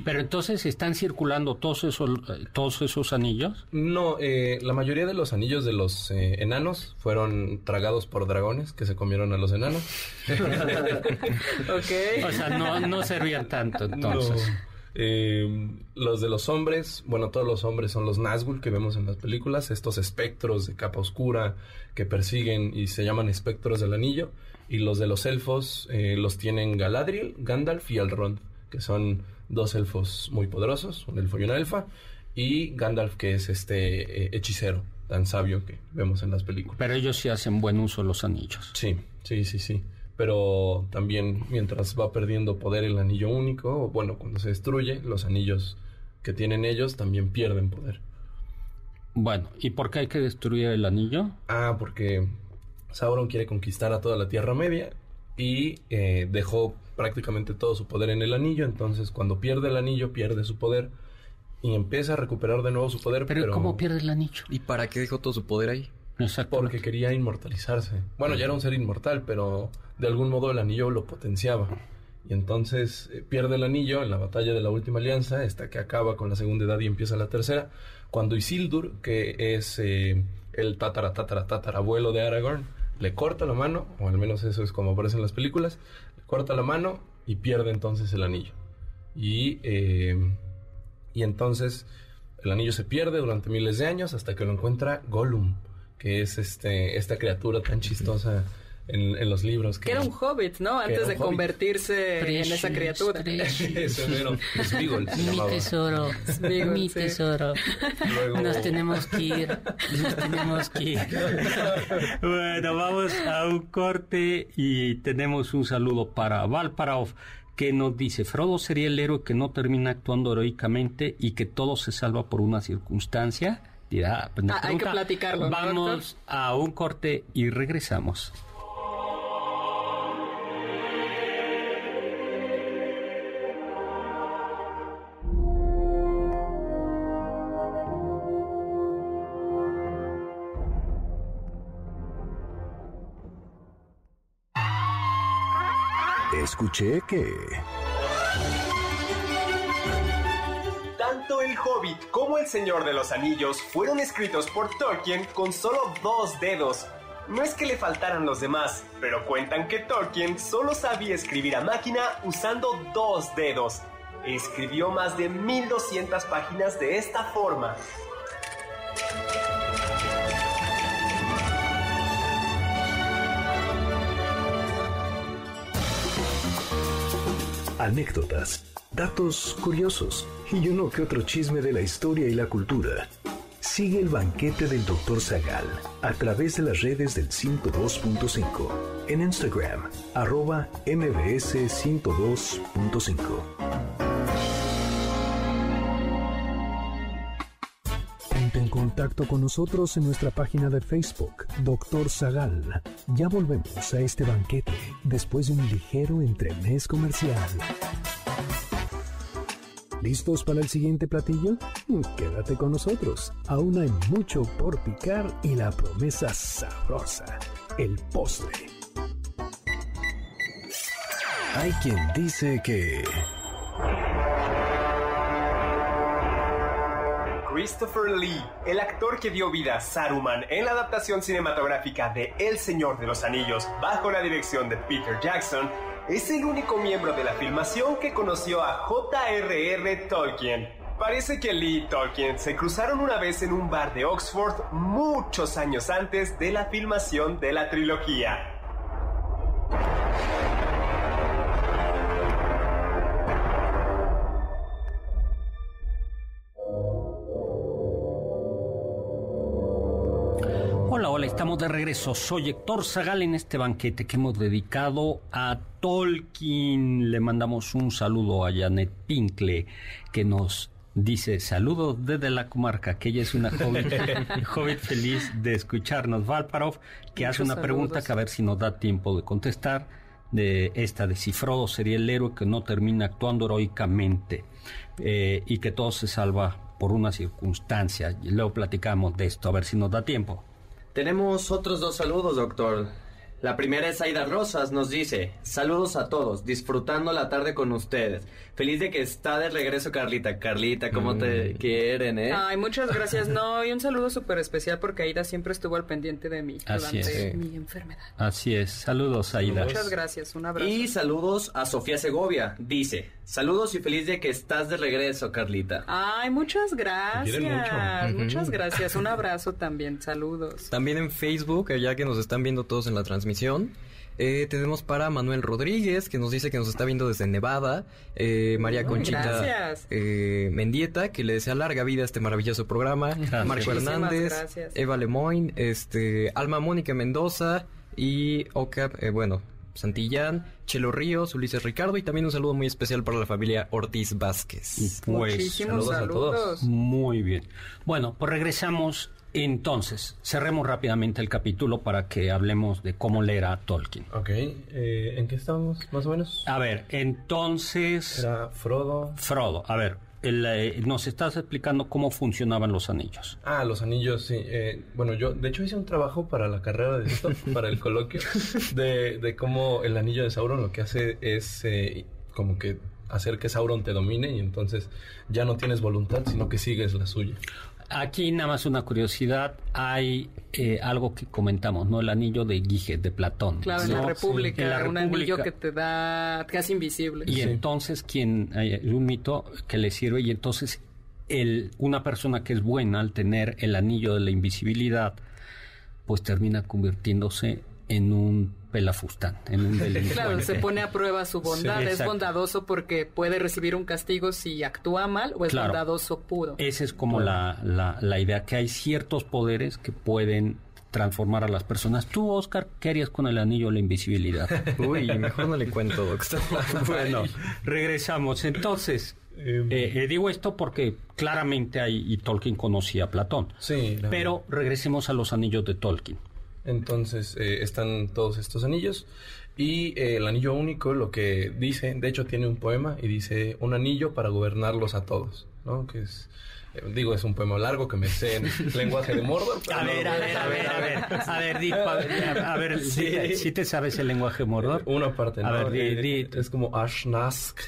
Pero entonces están circulando todos esos, eh, todos esos anillos. No, eh, la mayoría de los anillos de los eh, enanos fueron tragados por dragones que se comieron a los enanos. (laughs) Ok. O sea, no, no servían tanto entonces. No. Eh, los de los hombres, bueno, todos los hombres son los Nazgûl que vemos en las películas, estos espectros de capa oscura que persiguen y se llaman espectros del anillo. Y los de los elfos eh, los tienen Galadriel, Gandalf y Elrond, que son dos elfos muy poderosos, un elfo y una elfa. Y Gandalf, que es este eh, hechicero tan sabio que vemos en las películas. Pero ellos sí hacen buen uso de los anillos. Sí, sí, sí, sí. Pero también mientras va perdiendo poder el anillo único, o bueno, cuando se destruye, los anillos que tienen ellos también pierden poder. Bueno, ¿y por qué hay que destruir el anillo? Ah, porque Sauron quiere conquistar a toda la Tierra Media y eh, dejó prácticamente todo su poder en el anillo, entonces cuando pierde el anillo pierde su poder y empieza a recuperar de nuevo su poder, Pero, pero, ¿cómo pierde el anillo? ¿Y para qué dejó todo su poder ahí? Porque quería inmortalizarse. Bueno, ya era un ser inmortal, pero de algún modo el anillo lo potenciaba. Y entonces eh, pierde el anillo en la batalla de la última alianza, esta que acaba con la segunda edad y empieza la tercera, cuando Isildur, que es eh, el tatara, tatara, tatarabuelo de Aragorn, le corta la mano, o al menos eso es como aparece en las películas, le corta la mano y pierde entonces el anillo. Y, eh, y entonces el anillo se pierde durante miles de años hasta que lo encuentra Gollum, que es este, esta criatura tan chistosa en, en los libros. Que era un hobbit, ¿no? Antes de hobbit. convertirse en esa criatura. (laughs) se Mi tesoro, Smeagol, (laughs) mi sí. tesoro. Luego- Nos tenemos que ir, nos tenemos que ir. (laughs) Bueno, vamos a un corte y tenemos un saludo para Valparov que nos dice, Frodo sería el héroe que no termina actuando heroicamente y que todo se salva por una circunstancia. Dirá, pues, Ah, hay que platicarlo, ¿no, Vamos a un corte y regresamos. Escuché que... Como El Señor de los Anillos fueron escritos por Tolkien con solo dos dedos. No es que le faltaran los demás, pero cuentan que Tolkien solo sabía escribir a máquina usando dos dedos. Escribió más de 1200 páginas de esta forma. Anécdotas, datos curiosos y uno que otro chisme de la historia y la cultura. Sigue el banquete del Dr. Zagal a través de las redes del 102.5 en Instagram, arroba mbs 102.5. Ponte en contacto con nosotros en nuestra página de Facebook, Dr. Zagal. Ya volvemos a este banquete después de un ligero entremés comercial. ¿Listos para el siguiente platillo? Quédate con nosotros. Aún hay mucho por picar y la promesa sabrosa, el postre. Hay quien dice que... Christopher Lee, el actor que dio vida a Saruman en la adaptación cinematográfica de El Señor de los Anillos bajo la dirección de Peter Jackson, es el único miembro de la filmación que conoció a J.R.R. Tolkien. Parece que Lee y Tolkien se cruzaron una vez en un bar de Oxford muchos años antes de la filmación de la trilogía. Hola, estamos de regreso. Soy Héctor Zagal en este banquete que hemos dedicado a Tolkien. Le mandamos un saludo a Janet Pinkle que nos dice saludos desde la comarca, que ella es una joven, (laughs) joven feliz de escucharnos. Valparov, que hace una pregunta que a ver si nos da tiempo de contestar. De esta de si Frodo sería el héroe que no termina actuando heroicamente eh, y que todo se salva por una circunstancia. Y luego platicamos de esto, a ver si nos da tiempo. Tenemos otros dos saludos, doctor. La primera es Aida Rosas, nos dice, saludos a todos, disfrutando la tarde con ustedes. Feliz de que está de regreso Carlita. Carlita, ¿cómo te quieren, eh? Ay, muchas gracias. No, y un saludo súper especial porque Aida siempre estuvo al pendiente de mí Así durante es. mi enfermedad. Así es. Saludos, Aida. Muchas gracias, un abrazo. Y saludos a Sofía Segovia, dice, saludos y feliz de que estás de regreso, Carlita. Ay, muchas gracias. mucho. Muchas gracias. Un (laughs) abrazo también. Saludos. También en Facebook, ya que nos están viendo todos en la transmisión, eh, tenemos para Manuel Rodríguez, que nos dice que nos está viendo desde Nevada, eh, María Conchita gracias. eh, Mendieta, que le desea larga vida a este maravilloso programa, Gracias. Marco Muchísimas Hernández, gracias. Eva Lemoyne, este, Alma Mónica Mendoza y Ocap, eh, bueno, Santillán, Chelo Ríos, Ulises Ricardo y también un saludo muy especial para la familia Ortiz Vázquez. Pues, Muchísimos saludos a todos. Muy bien. Bueno, pues regresamos entonces. Cerremos rápidamente el capítulo para que hablemos de cómo leer a Tolkien. Ok, eh, ¿en qué estamos más o menos? A ver, entonces... Era Frodo. Frodo, a ver, el, eh, nos estás explicando cómo funcionaban los anillos. Ah, los anillos, sí. Eh, bueno, yo de hecho hice un trabajo para la carrera de esto, (laughs) para el coloquio, de, de cómo el anillo de Sauron lo que hace es eh, como que hacer que Sauron te domine y entonces ya no tienes voluntad, sino que sigues la suya. Aquí nada más una curiosidad, hay eh, algo que comentamos, ¿no? El anillo de Giges, de Platón. Claro, en la ¿no? República, En la un anillo República. que te da casi invisible. Y entonces quien hay un mito que le sirve y entonces el, una persona que es buena al tener el anillo de la invisibilidad, pues termina convirtiéndose en un pelafustán, en un (laughs) delincuente. Claro, se pone a prueba su bondad. Sí, es bondadoso porque puede recibir un castigo si actúa mal o es Claro. bondadoso puro. Esa es como la, la, la idea, que hay ciertos poderes que pueden transformar a las personas. Tú, Oscar, ¿qué harías con el anillo de la invisibilidad? (laughs) Uy, mejor no le cuento, doctor. (laughs) bueno, regresamos. Entonces, eh, eh, digo esto porque claramente hay, y Tolkien conocía a Platón. Sí, Pero regresemos a los anillos de Tolkien. Entonces eh, están todos estos anillos y eh, el anillo único lo que dice, de hecho tiene un poema y dice un anillo para gobernarlos a todos, ¿no? Que es, eh, digo, es un poema largo que me sé en (laughs) lenguaje de Mordor. A no ver, a ver, a ver, a ver, a ver, di, pa- (laughs) a ver, si, si te sabes el lenguaje mordor. Una parte, ¿no? A ver, di, Eh, di- Es como Ashnask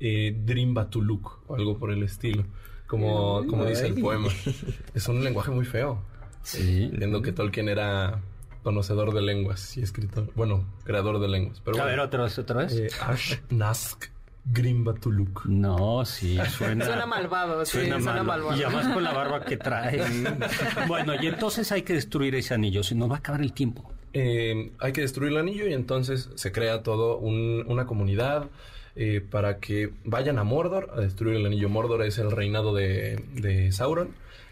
eh, Drimbatuluk o algo por el estilo, como, como dice el poema. (laughs) Es un lenguaje muy feo. Sí. Entiendo que Tolkien era conocedor de lenguas y escritor, bueno, creador de lenguas. Pero A bueno. ver, otra vez, otra vez. Eh, Ashnask Grimbatuluk. No, sí, suena. Suena malvado, sí, suena, malo. malvado. Y además con la barba que trae. (laughs) bueno, y entonces hay que destruir ese anillo, si no va a acabar el tiempo. Eh, hay que destruir el anillo y entonces se crea todo un- una comunidad eh, para que vayan a Mordor a destruir el anillo. Mordor es el reinado de, de Sauron.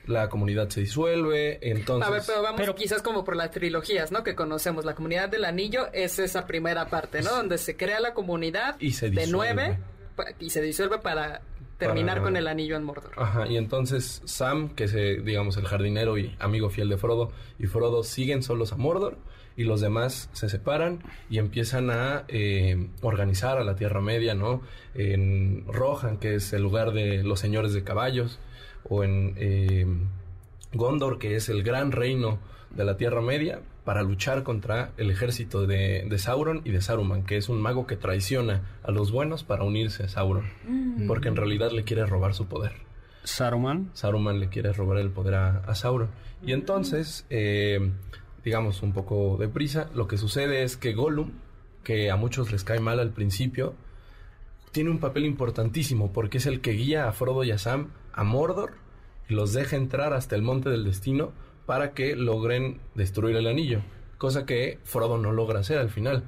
La comunidad se disuelve, entonces... A ver, pero vamos quizás como por las trilogías, ¿no? Que conocemos. La comunidad del anillo es esa primera parte, ¿no? Donde se crea la comunidad Y se de disuelve. nueve y se disuelve para terminar Para- con el anillo en Mordor. Ajá, y entonces Sam, que es, eh, digamos, el jardinero y amigo fiel de Frodo, y Frodo siguen solos a Mordor, y los demás se separan y empiezan a eh, organizar a la Tierra Media, ¿no? En Rohan, que es el lugar de los señores de caballos, o en eh, Gondor, que es el gran reino de la Tierra Media, para luchar contra el ejército de, de Sauron y de Saruman, que es un mago que traiciona a los buenos para unirse a Sauron, Mm. porque en realidad le quiere robar su poder. Saruman. Saruman le quiere robar el poder a, a Sauron. Y entonces, eh, digamos un poco deprisa, lo que sucede es que Gollum, que a muchos les cae mal al principio, tiene un papel importantísimo porque es el que guía a Frodo y a Sam a Mordor y los deja entrar hasta el Monte del Destino para que logren destruir el anillo, cosa que Frodo no logra hacer al final.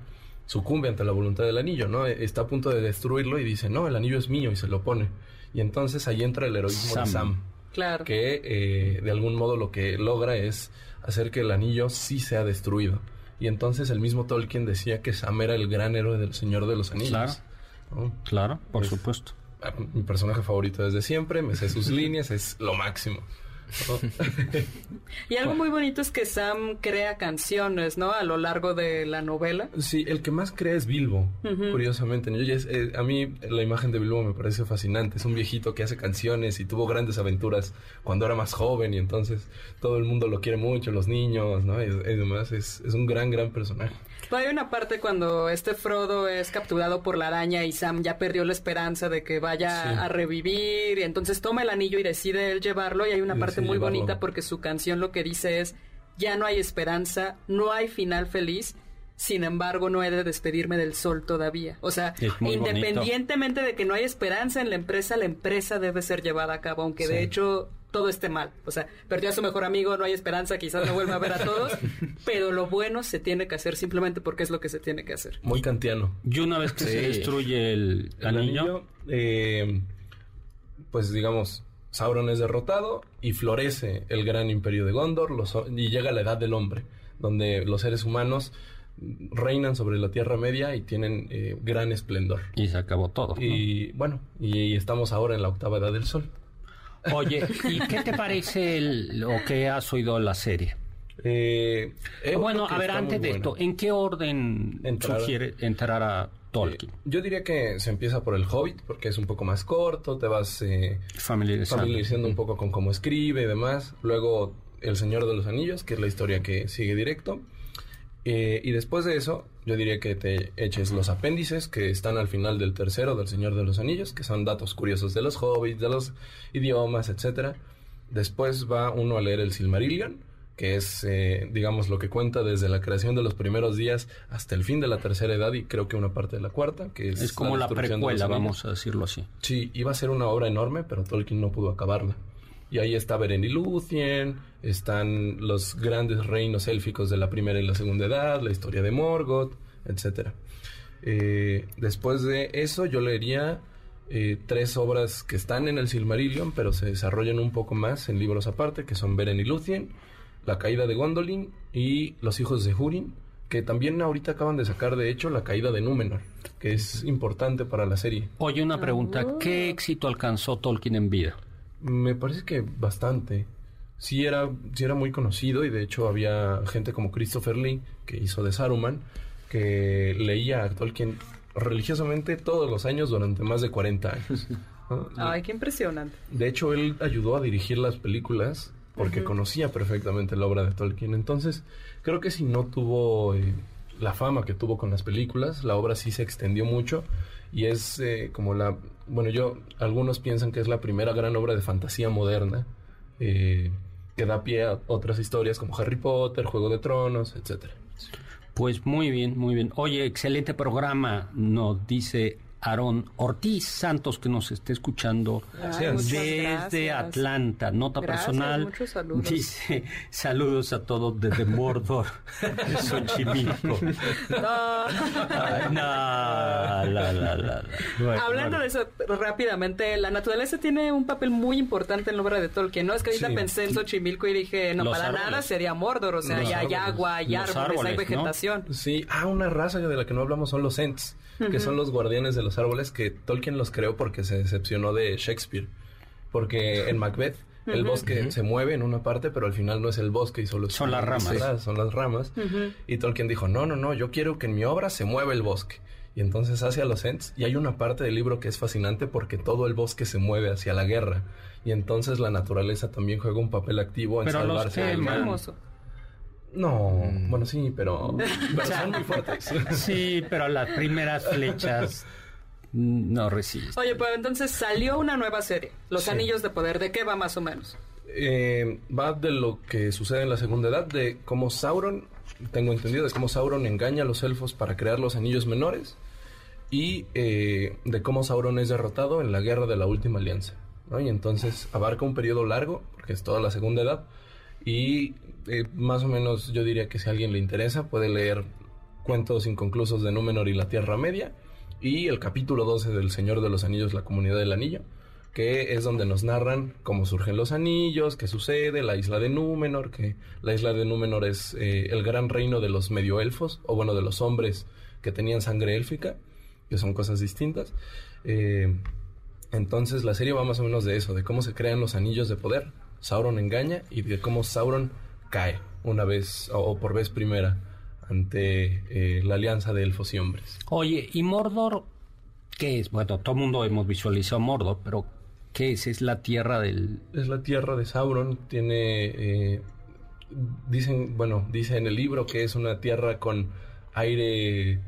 Sucumbe ante la voluntad del anillo, ¿no? Está a punto de destruirlo y dice, no, el anillo es mío y se lo pone. Y entonces ahí entra el heroísmo Sam. de Sam, Claro. que eh, de algún modo lo que logra es hacer que el anillo sí sea destruido. Y entonces el mismo Tolkien decía que Sam era el gran héroe del Señor de los Anillos. Claro. ¿no? Claro, por Es- supuesto. Mi personaje favorito desde siempre, me sé sus (laughs) líneas, es lo máximo. (laughs) Y algo muy bonito es que Sam crea canciones, ¿no? A lo largo de la novela. Sí, el que más crea es Bilbo, curiosamente. Yo ya es- eh, a mí la imagen de Bilbo me parece fascinante. Es un viejito que hace canciones y tuvo grandes aventuras cuando era más joven y entonces todo el mundo lo quiere mucho, los niños, ¿no? Y, y demás, es, es un gran, gran personaje. Hay una parte cuando este Frodo es capturado por la araña y Sam ya perdió la esperanza de que vaya Sí. a revivir y entonces toma el anillo y decide él llevarlo y hay una Y parte muy llevarlo. bonita porque su canción lo que dice es ya no hay esperanza, no hay final feliz. Sin embargo, no he de despedirme del sol todavía. O sea, bonito. independientemente de que no hay esperanza en la empresa, la empresa debe ser llevada a cabo, aunque de hecho todo esté mal. O sea, perdió a su mejor amigo, no hay esperanza, quizás no vuelva a ver a todos, (laughs) pero lo bueno se tiene que hacer simplemente porque es lo que se tiene que hacer. Muy kantiano. Y una vez que se destruye el, El anillo, anillo, eh, pues digamos, Sauron es derrotado y florece el gran imperio de Gondor los y llega la edad del hombre, donde los seres humanos reinan sobre la Tierra Media y tienen eh, gran esplendor. y se acabó todo. ¿no? Y bueno, y, estamos ahora en la octava edad del sol. Oye, ¿y qué te parece el- lo que has oído de la serie? Eh, oído bueno, a ver, antes de esto, ¿en qué orden Entrar. sugiere entrar a Tolkien. Yo diría que se empieza por el Hobbit, porque es un poco más corto, te vas eh, Familiarizando. familiarizando un poco con cómo escribe y demás. Luego El Señor de los Anillos, que es la historia que sigue directo. Eh, y después de eso, yo diría que te eches los apéndices que están al final del tercero del Señor de los Anillos, que son datos curiosos de los hobbits, de los idiomas, etcétera. Después va uno a leer el Silmarillion, que es, eh, digamos, lo que cuenta desde la creación de los primeros días hasta el fin de la tercera edad y creo que una parte de la cuarta, que es, Es como la los precuela, vamos a decirlo así. Sí, iba a ser una obra enorme, pero Tolkien no pudo acabarla. Y ahí está Beren y Lúthien, están los grandes reinos élficos de la primera y la segunda edad, la historia de Morgoth, etcétera. Eh, después de eso yo leería eh, tres obras que están en el Silmarillion, pero se desarrollan un poco más en libros aparte, que son Beren y Lúthien, La caída de Gondolin y Los hijos de Húrin, que también ahorita acaban de sacar de hecho La caída de Númenor, que es importante para la serie. Oye, una pregunta. ¿Qué éxito alcanzó Tolkien en vida? Me parece que bastante. Sí era, sí era muy conocido y de hecho había gente como Christopher Lee, que hizo de Saruman, que leía a Tolkien religiosamente todos los años durante más de 40 años. ¿no? (laughs) Ay, qué impresionante. De hecho, él ayudó a dirigir las películas porque conocía perfectamente la obra de Tolkien. Entonces, creo que si no tuvo eh, la fama que tuvo con las películas, la obra sí se extendió mucho y es eh, como la... Bueno, yo, algunos piensan que es la primera gran obra de fantasía moderna eh, que da pie a otras historias como Harry Potter, Juego de Tronos, etcétera. Pues muy bien, muy bien. Oye, excelente programa, nos dice Aarón Ortiz Santos, que nos esté escuchando desde gracias. Atlanta. Nota Gracias, personal. muchos saludos. Dice, saludos a todos desde Mordor, (laughs) Xochimilco. No. Ay, no, la, la, la, la. Bueno, Hablando bueno. de eso rápidamente, la naturaleza tiene un papel muy importante en la obra de Tolkien, ¿no? Es que ahorita Sí. pensé en Xochimilco y dije, no, Los para árboles. nada sería Mordor, o sea, Los ya hay agua, hay Los árboles, hay árboles, ¿no? vegetación. Sí, ah, una raza de la que no hablamos son los Ents, que son los guardianes de los árboles que Tolkien los creó porque se decepcionó de Shakespeare. Porque en Macbeth el bosque se mueve en una parte, pero al final no es el bosque y solo Son las ramas. Son las ramas. Y Tolkien dijo, no, no, no, yo quiero que en mi obra se mueva el bosque. Y entonces hace a los Ents. Y hay una parte del libro que es fascinante porque todo el bosque se mueve hacia la guerra. Y entonces la naturaleza también juega un papel activo en Pero los salvarse. mal. hermoso. No, Mm. bueno, sí, pero, (laughs) pero son muy fuertes. Sí, pero las primeras flechas no resisten. Oye, pues entonces salió una nueva serie, Los Sí. Anillos de Poder. ¿De qué va más o menos? Eh, va de lo que sucede en la segunda edad, de cómo Sauron, tengo entendido, de cómo Sauron engaña a los elfos para crear los anillos menores y eh, de cómo Sauron es derrotado en la guerra de la última alianza. ¿no? Y entonces abarca un periodo largo, porque es toda la segunda edad, y eh, más o menos yo diría que si a alguien le interesa puede leer Cuentos inconclusos de Númenor y la Tierra Media y el capítulo 12 del Señor de los Anillos, la Comunidad del Anillo, que es donde nos narran cómo surgen los anillos, qué sucede, la isla de Númenor, que la isla de Númenor es eh, el gran reino de los medioelfos, o bueno, de los hombres que tenían sangre élfica, que son cosas distintas. Eh, entonces la serie va más o menos de eso, de cómo se crean los anillos de poder, Sauron engaña y de cómo Sauron cae una vez o, o por vez primera ante eh, la alianza de elfos y hombres. Oye, ¿y Mordor qué es? Bueno, todo el mundo hemos visualizado Mordor, pero ¿qué es? ¿Es la tierra del...? Es la tierra de Sauron, tiene... eh, dicen, bueno, dice en el libro que es una tierra con aire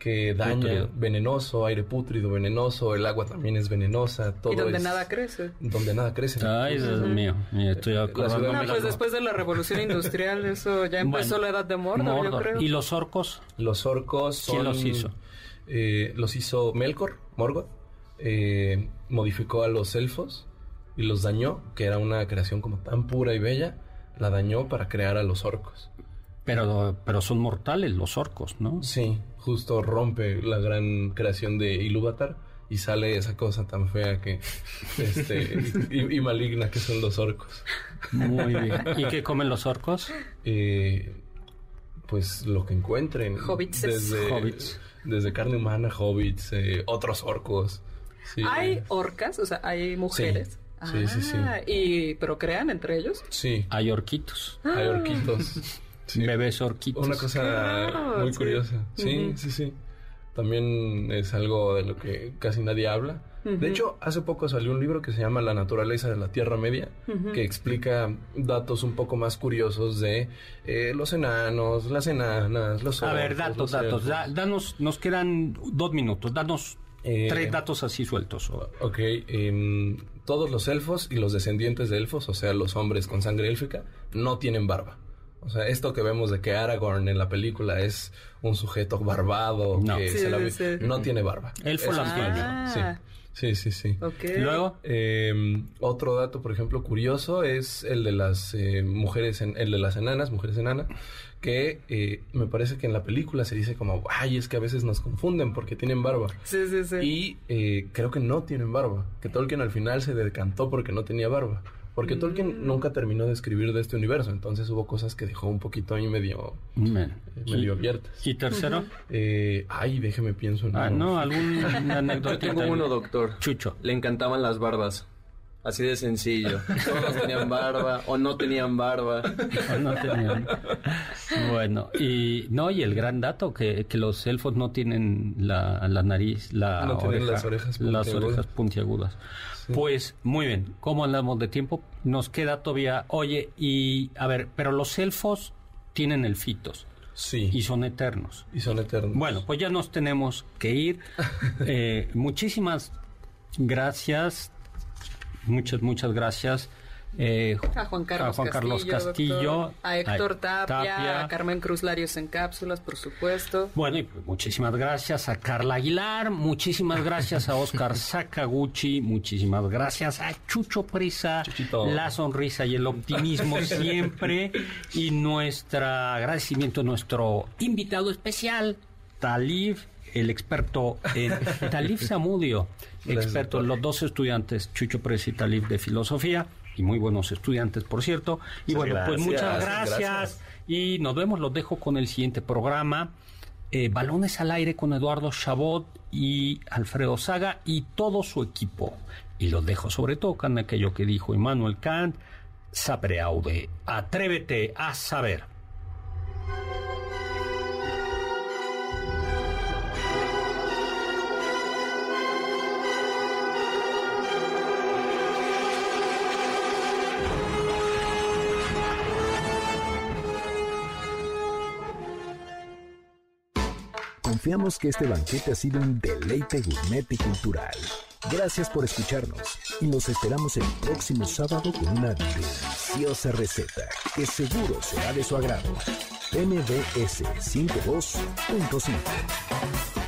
que daña, venenoso, aire pútrido, venenoso, el agua también es venenosa, todo y donde es- nada crece. Donde nada crece. Ay, Dios mío, mira, estoy acordando. No, pues después de la revolución (laughs) industrial, eso ya empezó Bueno, la edad de Mordor, yo creo. ¿Y los orcos? Los orcos son... ¿Quién los hizo? eh, los hizo Melkor, Morgoth. eh, modificó a los elfos y los dañó, que era una creación como tan pura y bella, la dañó para crear a los orcos. Pero, pero son mortales los orcos, ¿no? Sí, justo rompe la gran creación de Ilúvatar y sale esa cosa tan fea que este y, y maligna que son los orcos. Muy bien. ¿Y qué comen los orcos? Eh, pues lo que encuentren. Hobbits. Desde, Hobbits. desde carne humana, hobbits, eh, otros orcos. Sí. Hay orcas, o sea, hay mujeres. Sí, sí, sí. Ah, ¿Y procrean entre ellos? Sí, Hay orquitos. hay orquitos. (laughs) Sí. Bebés orquitos. Una cosa Claro, muy sí. curiosa. Sí, sí, sí. también es algo de lo que casi nadie habla. De hecho, hace poco salió un libro que se llama La naturaleza de la Tierra Media, que explica datos un poco más curiosos de eh, los enanos, las enanas, los A ver, datos, los datos. da- danos, nos quedan dos minutos. Danos Eh, tres datos así sueltos. Ok, em, todos los elfos y los descendientes de elfos, o sea, los hombres con sangre élfica, no tienen barba. O sea, esto que vemos de que Aragorn en la película es un sujeto barbado, No. que Sí, se la sí, vi- sí. no tiene barba. Es bueno. Ah. Sí, sí, sí. sí. Ok. Luego, Eh, otro dato, por ejemplo, curioso es el de las eh, mujeres, en- el de las enanas, mujeres enanas, que eh, me parece que en la película se dice como, ay, es que a veces nos confunden porque tienen barba. Sí, sí, sí. Y eh, creo que no tienen barba, que Tolkien al final se decantó porque no tenía barba. Porque Mm. Tolkien nunca terminó de escribir de este universo, entonces hubo cosas que dejó un poquito ahí medio, men. eh, medio abiertas. ¿Y tercero? Eh, ay, déjeme pienso en Ah, uno. no, algún anécdota. Yo tengo uno, doctor. Chucho. Le encantaban las barbas. Así de sencillo. Todos tenían barba o no tenían barba. No tenían. Bueno, y no, y el gran dato que, que los elfos no tienen la, la nariz, la No tienen oreja- las orejas las puntiagudas. orejas puntiagudas. Pues muy bien, ¿cómo andamos de tiempo? Nos queda todavía, oye, y a ver, pero los elfos tienen elfitos Sí, y son eternos. y son eternos. Bueno, pues ya nos tenemos que ir. (laughs) Eh, muchísimas gracias. Muchas, muchas gracias. Eh, A Juan Carlos, a Juan Carlos Castillo, Castillo, doctor. a Héctor a Tapia, Tapia. a Carmen Cruz Larios en cápsulas, por supuesto. Bueno, y pues muchísimas gracias a Carla Aguilar, muchísimas gracias a Oscar (laughs) Sakaguchi, muchísimas gracias a Chucho Prisa, Chuchito. la sonrisa y el optimismo (laughs) siempre, y nuestro agradecimiento a nuestro invitado especial, Talib, el experto en (laughs) Talib Samudio, Gracias, experto en los dos estudiantes, Chucho Prisa y Talib de filosofía, y muy buenos estudiantes, por cierto. Y bueno, pues muchas gracias. gracias. Y nos vemos, los dejo con el siguiente programa. eh, Balones al aire con Eduardo Chabot y Alfredo Saga y todo su equipo. Y los dejo sobre todo con aquello que dijo Immanuel Kant, sapere aude, atrévete a saber. Confiamos que este banquete ha sido un deleite gourmet y cultural. Gracias por escucharnos y nos esperamos el próximo sábado con una deliciosa receta que seguro será de su agrado. MBS 52.5